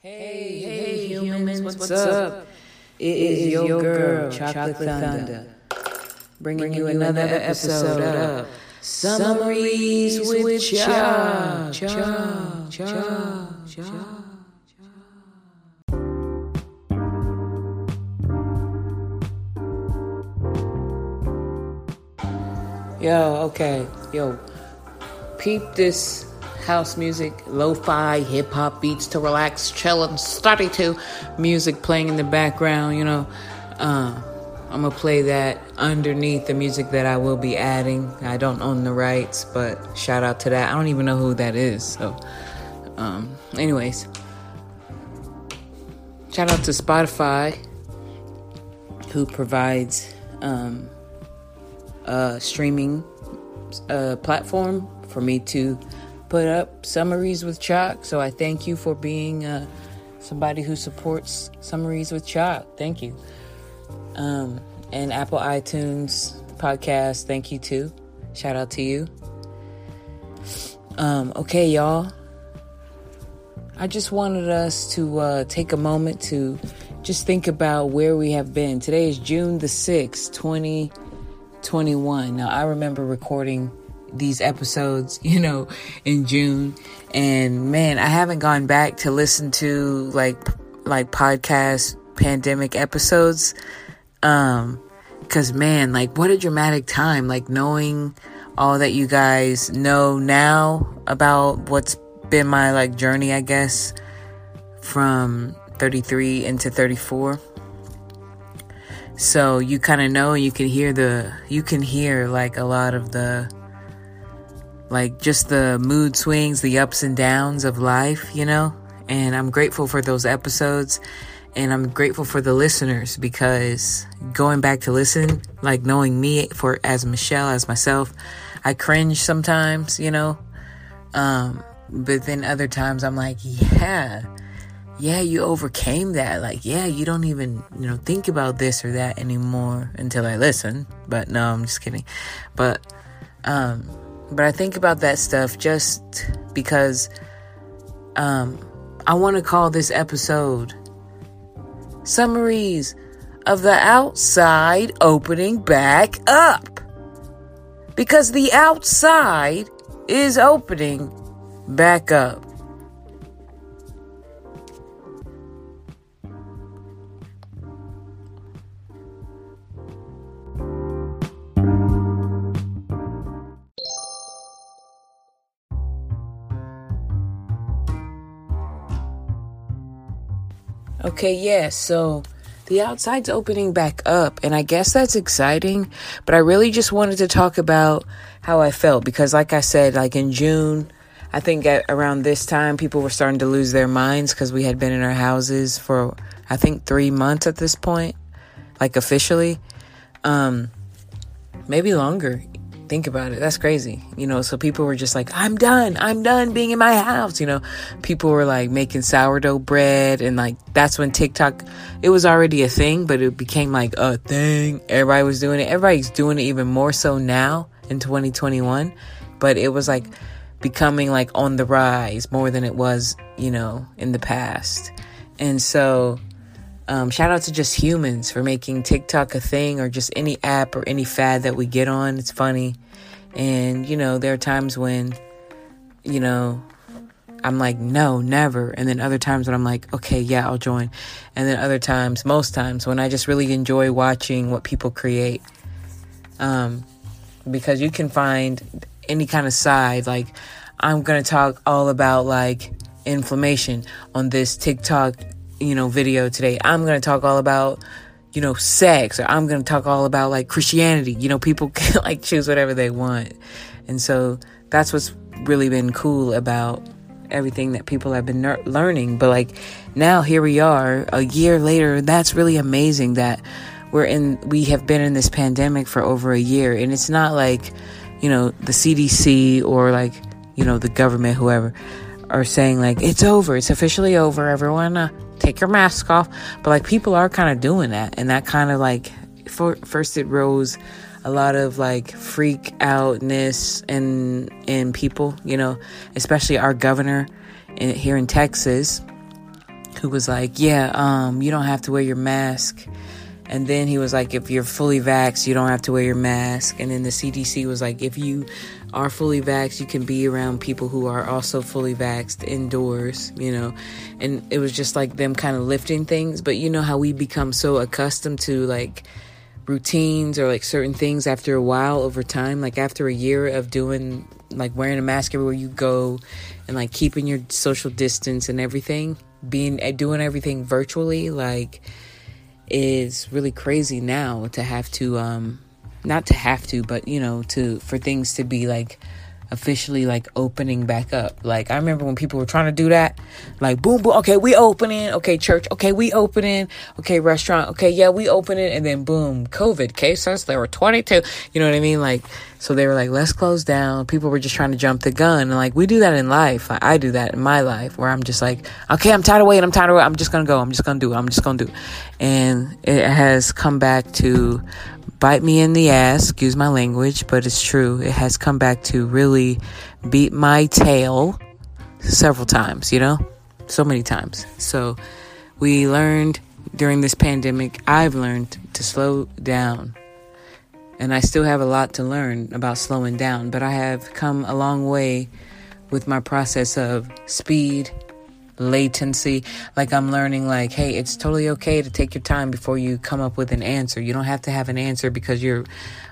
Hey, hey, humans, what's, up? It is your girl, Chocolate Thunder, bringing you another episode of Summaries with Cha. Cha, Cha, Cha, Cha. Yo, okay, yo, peep this house music, lo-fi, hip-hop beats to relax, chill, and study to. Music playing in the background, you know. Uh, I'm gonna play that underneath the music that I will be adding. I don't own the rights, but shout out to that. I don't even know who that is. So, um, anyways, shout out to Spotify, who provides um, a streaming uh, platform for me to put up summaries with Chalk. So I thank you for being uh, somebody who supports summaries with Chalk. Thank you. Um, and Apple iTunes podcast, thank you too. Shout out to you. Um, okay, y'all. I just wanted us to uh, take a moment to just think about where we have been. Today is June the 6th, 2021. Now, I remember recording these episodes, you know, in June. And man, I haven't gone back to listen to like like podcast pandemic episodes. Um cuz man, like what a dramatic time like knowing all that you guys know now about what's been my like journey, I guess, from 33 into 34. So you kind of know you can hear the you can hear like a lot of the like just the mood swings, the ups and downs of life, you know? And I'm grateful for those episodes and I'm grateful for the listeners because going back to listen, like knowing me for as Michelle, as myself, I cringe sometimes, you know? Um, but then other times I'm like, yeah, yeah, you overcame that. Like, yeah, you don't even, you know, think about this or that anymore until I listen. But no, I'm just kidding. But, um, but I think about that stuff just because um, I want to call this episode Summaries of the Outside Opening Back Up. Because the outside is opening back up. Okay, yeah, so the outside's opening back up, and I guess that's exciting, but I really just wanted to talk about how I felt because, like I said, like in June, I think around this time, people were starting to lose their minds because we had been in our houses for, I think, three months at this point, like officially. Um, maybe longer Think about it. That's crazy. You know, so people were just like, I'm done. I'm done being in my house. You know, people were like making sourdough bread and like that's when TikTok, it was already a thing, but it became like a thing. Everybody was doing it. Everybody's doing it even more so now in 2021. But it was like becoming like on the rise more than it was, you know, in the past. And so, um, shout out to just humans for making TikTok a thing or just any app or any fad that we get on. It's funny. And, you know, there are times when, you know, I'm like, no, never. And then other times when I'm like, okay, yeah, I'll join. And then other times, most times, when I just really enjoy watching what people create. Um, because you can find any kind of side. Like, I'm going to talk all about like inflammation on this TikTok you know, video today. I'm going to talk all about, you know, sex or I'm going to talk all about like Christianity. You know, people can like choose whatever they want. And so that's what's really been cool about everything that people have been ner- learning. But like now here we are a year later. That's really amazing that we're in, we have been in this pandemic for over a year. And it's not like, you know, the CDC or like, you know, the government, whoever are saying like it's over, it's officially over. Everyone uh, take your mask off. But like people are kind of doing that, and that kind of like for, first it rose a lot of like freak outness in in people, you know, especially our governor in, here in Texas who was like, "Yeah, um, you don't have to wear your mask." And then he was like, if you're fully vaxxed, you don't have to wear your mask. And then the CDC was like, if you are fully vaxxed, you can be around people who are also fully vaxxed indoors, you know. And it was just like them kind of lifting things. But you know how we become so accustomed to like routines or like certain things after a while over time, like after a year of doing like wearing a mask everywhere you go and like keeping your social distance and everything, being eh, doing everything virtually, like is really crazy now to have to um not to have to but you know to for things to be like officially like opening back up. Like I remember when people were trying to do that, like boom boom, okay, we opening, okay, church, okay, we opening, okay, restaurant, okay, yeah, we opening, and then boom, COVID cases. There were twenty two. You know what I mean? Like so they were like, let's close down. People were just trying to jump the gun, and like we do that in life. Like, I do that in my life where I'm just like, okay, I'm tired of waiting. I'm tired of waiting. I'm just gonna go. I'm just gonna do it. I'm just gonna do it. And it has come back to bite me in the ass, excuse my language, but it's true. It has come back to really beat my tail several times, you know? So many times. So we learned during this pandemic, I've learned to slow down. And I still have a lot to learn about slowing down, but I have come a long way with my process of speed latency. Like I'm learning, like, hey, it's totally okay to take your time before you come up with an answer. You don't have to have an answer because you're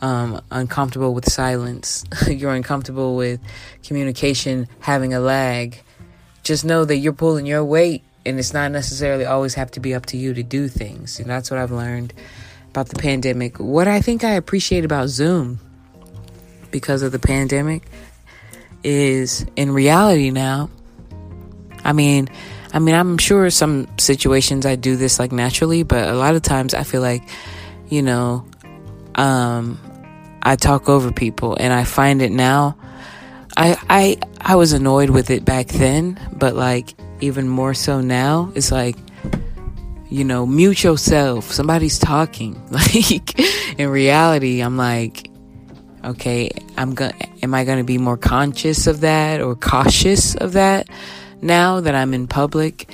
um, uncomfortable with silence, you're uncomfortable with communication having a lag. Just know that you're pulling your weight, and it's not necessarily always have to be up to you to do things. And that's what I've learned about the pandemic. What I think I appreciate about Zoom because of the pandemic is in reality now I mean, I mean, I'm sure some situations I do this like naturally, but a lot of times I feel like, you know, um, I talk over people, and I find it now. I I I was annoyed with it back then, but like even more so now. It's like, you know, mute yourself. Somebody's talking. Like in reality, I'm like, okay, I'm gonna. Am I gonna be more conscious of that or cautious of that? Now that I'm in public,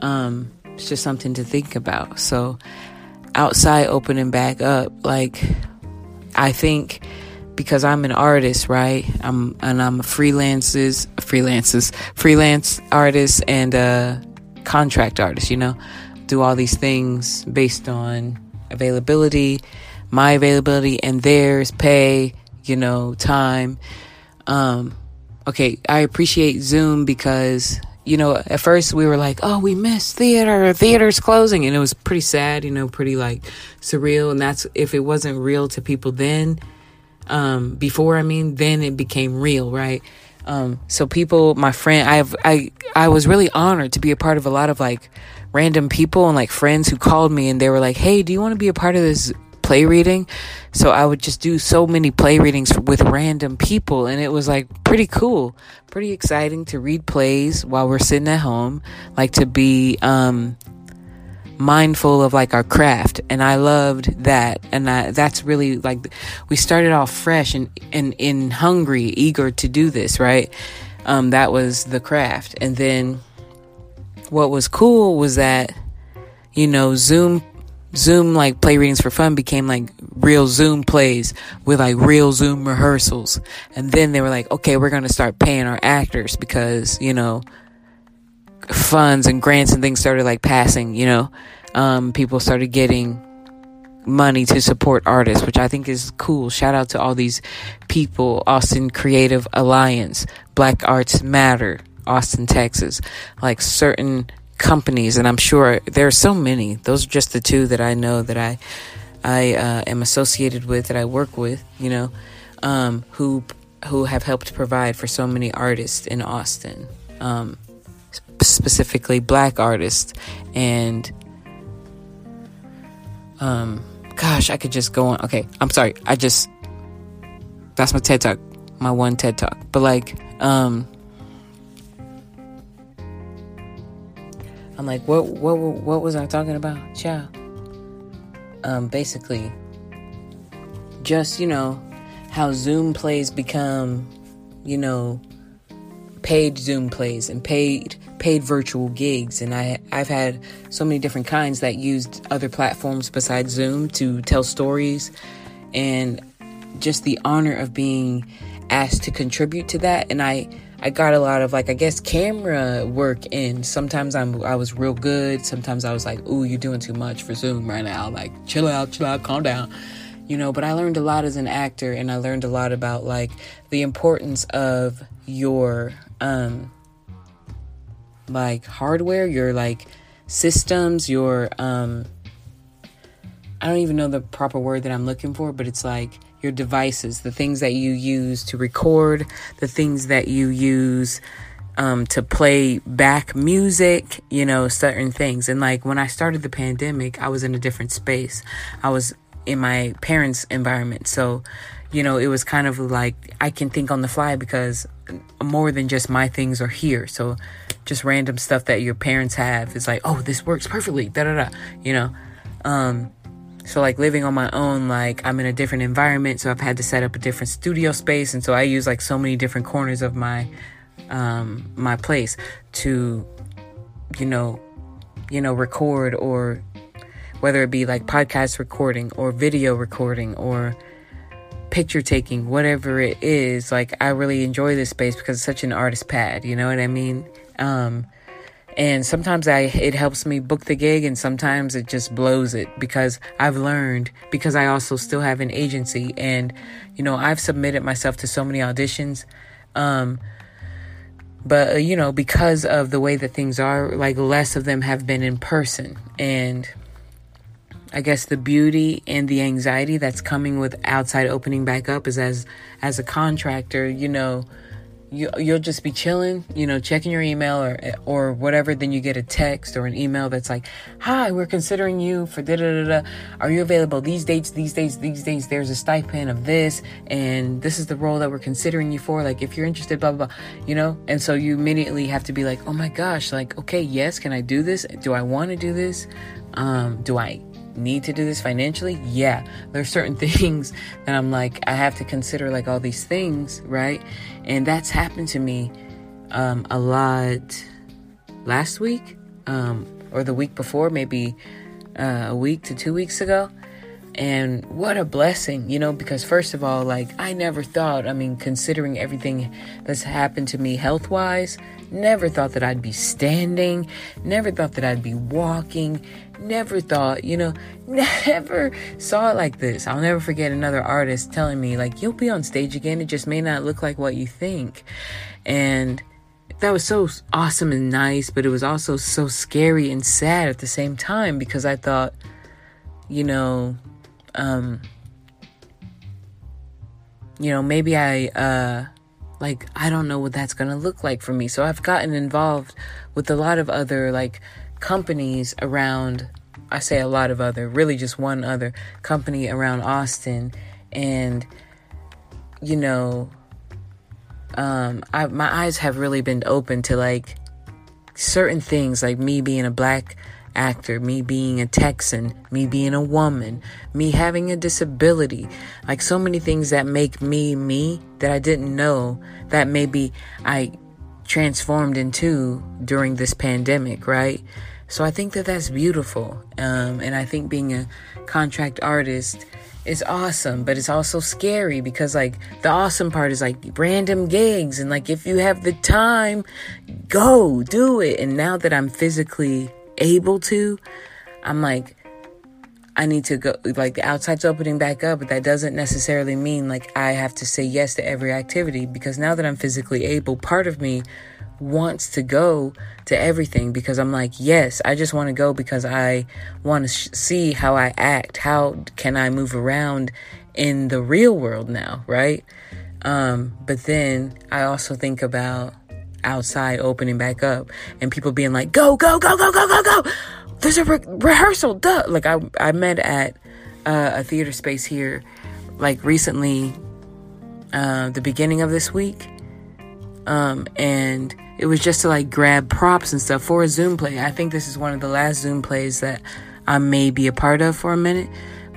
um, it's just something to think about. So, outside opening back up, like, I think because I'm an artist, right? I'm and I'm a freelances, freelances, freelance artist and a contract artist. You know, do all these things based on availability, my availability, and theirs, pay. You know, time. Um, okay, I appreciate Zoom because, you know, at first we were like, oh, we missed theater, theater's closing. And it was pretty sad, you know, pretty like surreal. And that's if it wasn't real to people then, um, before, I mean, then it became real, right? Um, so people, my friend, I have, I, I was really honored to be a part of a lot of like random people and like friends who called me and they were like, Hey, do you want to be a part of this play reading. So I would just do so many play readings with random people, and it was like pretty cool, pretty exciting to read plays while we're sitting at home, like to be um, mindful of like our craft. And i loved that. And I, that's really like we started off fresh and and in hungry eager to do this right? Um that was the craft. And then what was cool was that you know zoom Zoom like play readings for fun became like real Zoom plays with like real Zoom rehearsals. And then they were like, okay, we're going to start paying our actors because, you know, funds and grants and things started like passing, you know, um, people started getting money to support artists, which I think is cool. Shout out to all these people, Austin Creative Alliance, Black Arts Matter, Austin, Texas, like certain companies, and I'm sure there are so many. Those are just the two that I know that I I uh, am associated with, that I work with. You know, um, who who have helped provide for so many artists in Austin, um, specifically Black artists, and um, gosh, I could just go on. Okay, I'm sorry. I just that's my TED talk, my one TED talk. But like, um, I'm like, what, what, what was I talking about? Child. Um, basically, just, you know, how Zoom plays become, you know, paid Zoom plays and paid paid virtual gigs and I I've had so many different kinds that used other platforms besides Zoom to tell stories and just the honor of being asked to contribute to that and I I got a lot of like I guess camera work in. Sometimes I'm I was real good. Sometimes I was like, "Ooh, you're doing too much for Zoom right now. Like, chill out, chill out, calm down." You know, but I learned a lot as an actor and I learned a lot about like the importance of your um like hardware, your like systems, your um I don't even know the proper word that I'm looking for, but it's like your devices, the things that you use to record, the things that you use um, to play back music, you know, certain things. And like when I started the pandemic, I was in a different space. I was in my parents' environment. So, you know, it was kind of like I can think on the fly because more than just my things are here. So, just random stuff that your parents have is like, oh, this works perfectly, da da da, you know. Um, so like living on my own, like I'm in a different environment, so I've had to set up a different studio space, and so I use like so many different corners of my um, my place to, you know, you know, record or whether it be like podcast recording or video recording or picture taking, whatever it is. Like I really enjoy this space because it's such an artist pad. You know what I mean? Um, and sometimes I it helps me book the gig and sometimes it just blows it because I've learned because I also still have an agency. And you know I've submitted myself to so many auditions um but uh, you know because of the way that things are like less of them have been in person. And I guess the beauty and the anxiety that's coming with outside opening back up is as as a contractor, you know, you you'll just be chilling, you know, checking your email or or whatever. Then you get a text or an email that's like, "Hi, we're considering you for da da da da. Are you available these dates? These dates? These dates? There's a stipend of this, and this is the role that we're considering you for. Like, if you're interested, blah blah blah. You know." And so you immediately have to be like, "Oh my gosh! Like, okay, yes, can I do this? Do I want to do this? Um, do I need to do this financially? Yeah. There's certain things that I'm like, I have to consider like all these things, right? And that's happened to me um, a lot last week um, or the week before, maybe uh, a week to two weeks ago. And what a blessing, you know, because first of all, like, I never thought, I mean, considering everything that's happened to me health wise, never thought that I'd be standing, never thought that I'd be walking, never thought, you know, never saw it like this. I'll never forget another artist telling me, like, you'll be on stage again, it just may not look like what you think. And that was so awesome and nice, but it was also so scary and sad at the same time because I thought, you know, um, you know, maybe I, uh, like, I don't know what that's gonna look like for me. So I've gotten involved with a lot of other, like, companies around, I say a lot of other, really just one other company around Austin. And, you know, um, I, my eyes have really been open to, like, certain things, like me being a black actor, me being a Texan, me being a woman, me having a disability, like so many things that make me me that I didn't know that maybe I transformed into during this pandemic, right? So I think that that's beautiful. Um, and I think being a contract artist is awesome, but it's also scary because, like, the awesome part is like random gigs. And, like, if you have the time, go do it. And now that I'm physically able to, I'm like, I need to go, like, the outside's opening back up, but that doesn't necessarily mean like I have to say yes to every activity because now that I'm physically able, part of me wants to go to everything because I'm like, yes, I just want to go because I want to sh- see how I act. How can I move around in the real world now, right? Um, but then I also think about outside opening back up and people being like, go, go, go, go, go, go, go. There's a re- rehearsal. Duh. Like I, I met at uh, a theater space here, like recently, uh, the beginning of this week. Um, and it was just to like grab props and stuff for a Zoom play. I think this is one of the last Zoom plays that I may be a part of for a minute.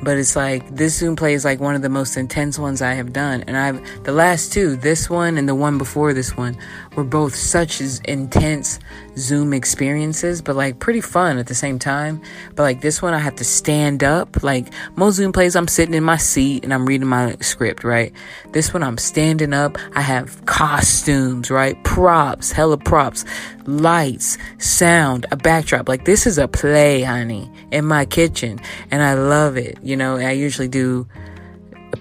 But it's like this Zoom play is like one of the most intense ones I have done. And I've the last two, this one and the one before this one, were both such intense Zoom experiences, but like pretty fun at the same time. But like this one, I have to stand up. Like most Zoom plays, I'm sitting in my seat and I'm reading my script, right? This one, I'm standing up. I have costumes, right? Props, hella props, lights, sound, a backdrop. Like this is a play, honey, in my kitchen. And I love it. You know, I usually do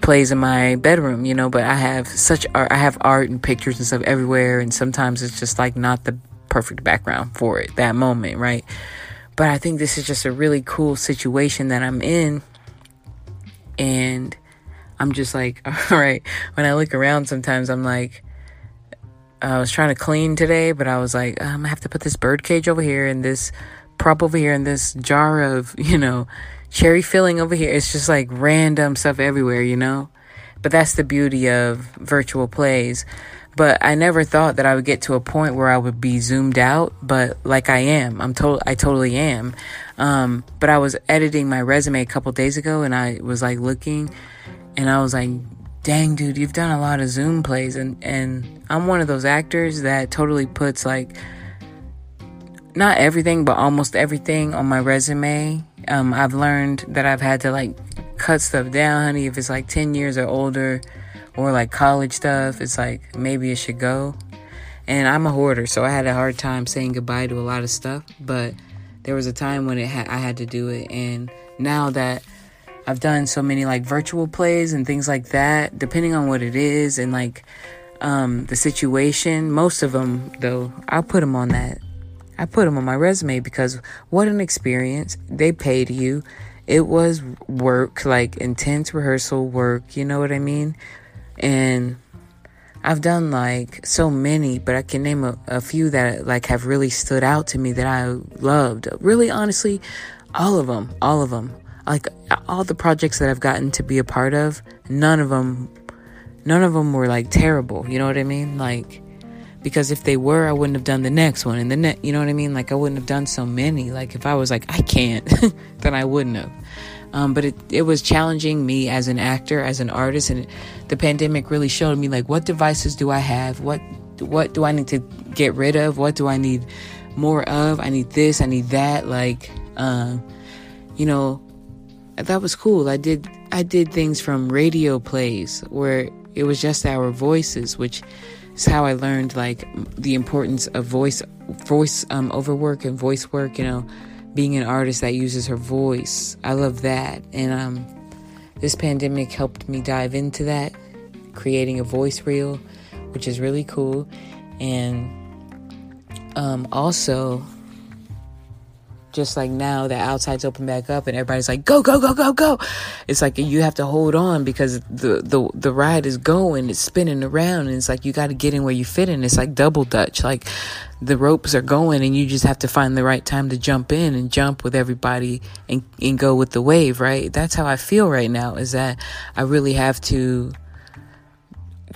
plays in my bedroom, you know, but I have such art, I have art and pictures and stuff everywhere. And sometimes it's just like not the perfect background for it, that moment, right? But I think this is just a really cool situation that I'm in. And I'm just like, all right, when I look around sometimes, I'm like, I was trying to clean today, but I was like, I'm gonna have to put this bird cage over here and this prop over here and this jar of, you know, cherry filling over here. It's just like random stuff everywhere, you know? But that's the beauty of virtual plays. But I never thought that I would get to a point where I would be zoomed out, but like I am. I'm total I totally am. Um, but I was editing my resume a couple days ago and I was like looking and I was like, dang dude, you've done a lot of Zoom plays and, and I'm one of those actors that totally puts like not everything, but almost everything on my resume um, I've learned that I've had to like cut stuff down, honey. If it's like 10 years or older, or like college stuff, it's like maybe it should go. And I'm a hoarder, so I had a hard time saying goodbye to a lot of stuff. But there was a time when it ha- I had to do it, and now that I've done so many like virtual plays and things like that, depending on what it is and like um, the situation. Most of them, though, I'll put them on that I put them on my resume because what an experience. They paid you. It was work, like intense rehearsal work, you know what I mean? And I've done like so many, but I can name a, a few that like have really stood out to me that I loved. Really, honestly, all of them, all of them. Like all the projects that I've gotten to be a part of, none of them, none of them were like terrible. You know what I mean? Like because if they were i wouldn't have done the next one and the next you know what i mean? Like i wouldn't have done so many. Like if i was like i can't then i wouldn't have. Um, but it, it was challenging me as an actor as an artist and the pandemic really showed me like what devices do i have? What what do i need to get rid of? What do i need more of? I need this i need that like um, you know that was cool. I did i did things from radio plays where it was just our voices which it's how I learned like the importance of voice voice um, overwork and voice work. You know, being an artist that uses her voice. I love that, and um, this pandemic helped me dive into that, creating a voice reel, which is really cool, and um, also just like now that outside's open back up and everybody's like go go go go go. It's like you have to hold on because the the the ride is going it's spinning around and it's like you got to get in where you fit in. It's like double dutch like the ropes are going and you just have to find the right time to jump in and jump with everybody and and go with the wave right? That's how i feel right now is that i really have to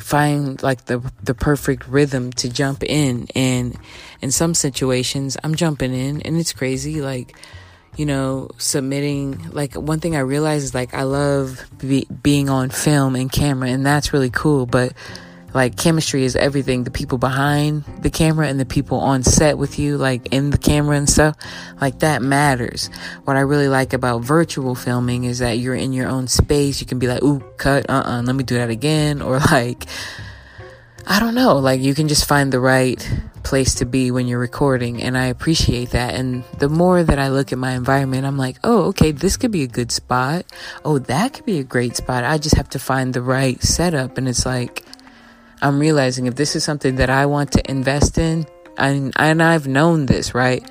find like the the perfect rhythm to jump in. And in some situations I'm jumping in and it's crazy like you know submitting like one thing I realize is like I love be, being on film and camera and that's really cool. But like chemistry is everything. The people behind the camera and the people on set with you like in the camera and stuff like that matters. What i really like about virtual filming is that you're in your own space. You can be like ooh cut uh-uh let me do that again or like i don't know. Like you can just find the right place to be when you're recording and i appreciate that. And the more that i look at my environment i'm like oh okay this could be a good spot. Oh that could be a great spot. I just have to find the right setup. And it's like I'm realizing if this is something that I want to invest in, and, and I've known this, right?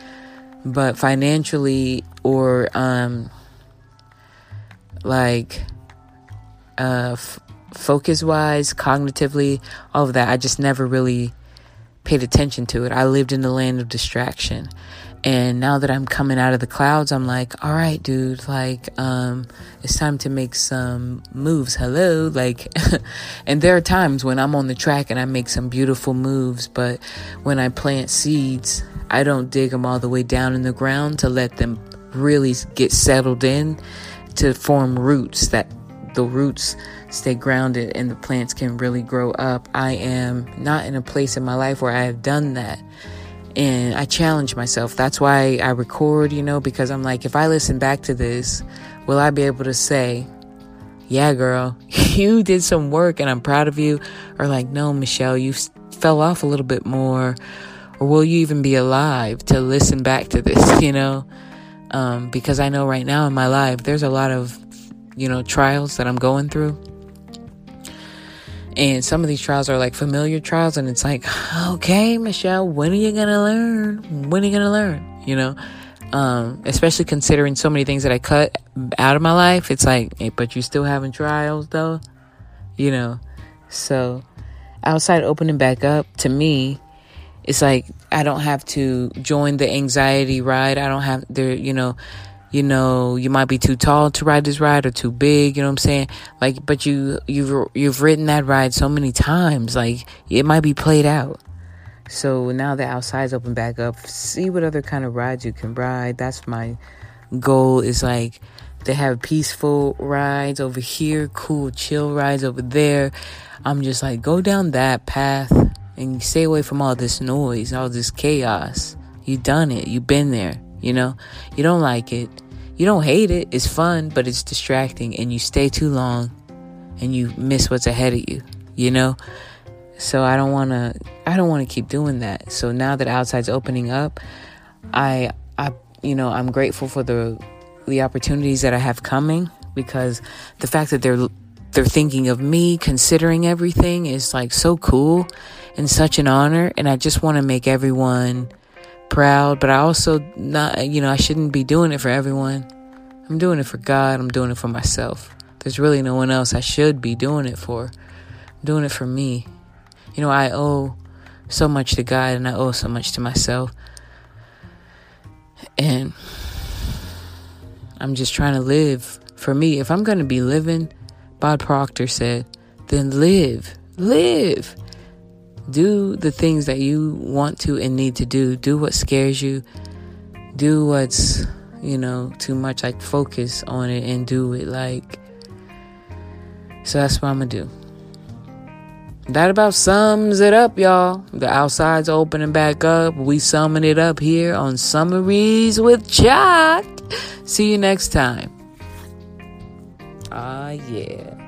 But financially or um, like uh, f- focus wise, cognitively, all of that, I just never really paid attention to it. I lived in the land of distraction. And now that I'm coming out of the clouds, I'm like, all right, dude, like, um, it's time to make some moves. Hello. Like, and there are times when I'm on the track and I make some beautiful moves, but when I plant seeds, I don't dig them all the way down in the ground to let them really get settled in to form roots that the roots stay grounded and the plants can really grow up. I am not in a place in my life where I have done that and I challenge myself. That's why I record, you know, because I'm like, if I listen back to this, will I be able to say, yeah, girl, you did some work and I'm proud of you? Or like, no, Michelle, you fell off a little bit more. Or will you even be alive to listen back to this, you know? Um, because I know right now in my life, there's a lot of, you know, trials that I'm going through and some of these trials are like familiar trials, and it's like, okay, Michelle, when are you gonna learn? When are you gonna learn? You know, um, especially considering so many things that I cut out of my life. It's like, hey, but you still having trials though, you know. So outside opening back up to me, it's like I don't have to join the anxiety ride. I don't have there, you know you know, you might be too tall to ride this ride or too big, you know what I'm saying? Like, but you, you've, you've ridden that ride so many times, like, it might be played out. So now the outside's open back up, see what other kind of rides you can ride. That's my goal is like to have peaceful rides over here, cool, chill rides over there. I'm just like, go down that path and stay away from all this noise, all this chaos. You done it. You've been there. You know, you don't like it. You don't hate it. It's fun, but it's distracting and you stay too long and you miss what's ahead of you, you know? So I don't want to I don't want to keep doing that. So now that outside's opening up, I I you know, I'm grateful for the the opportunities that I have coming because the fact that they're they're thinking of me, considering everything is like so cool and such an honor and I just want to make everyone proud, but I also not, you know, I shouldn't be doing it for everyone. I'm doing it for God. I'm doing it for myself. There's really no one else I should be doing it for. I'm doing it for me. You know, I owe so much to God and I owe so much to myself. And I'm just trying to live for me. If I'm going to be living, Bob Proctor said, then live. Live do the things that you want to and need to do. Do what scares you. Do what's, you know, too much. Like focus on it and do it. Like, so that's what I'm gonna do. That about sums it up, y'all. The outside's opening back up. We summing it up here on Summaries with Chuck. See you next time. Ah, yeah.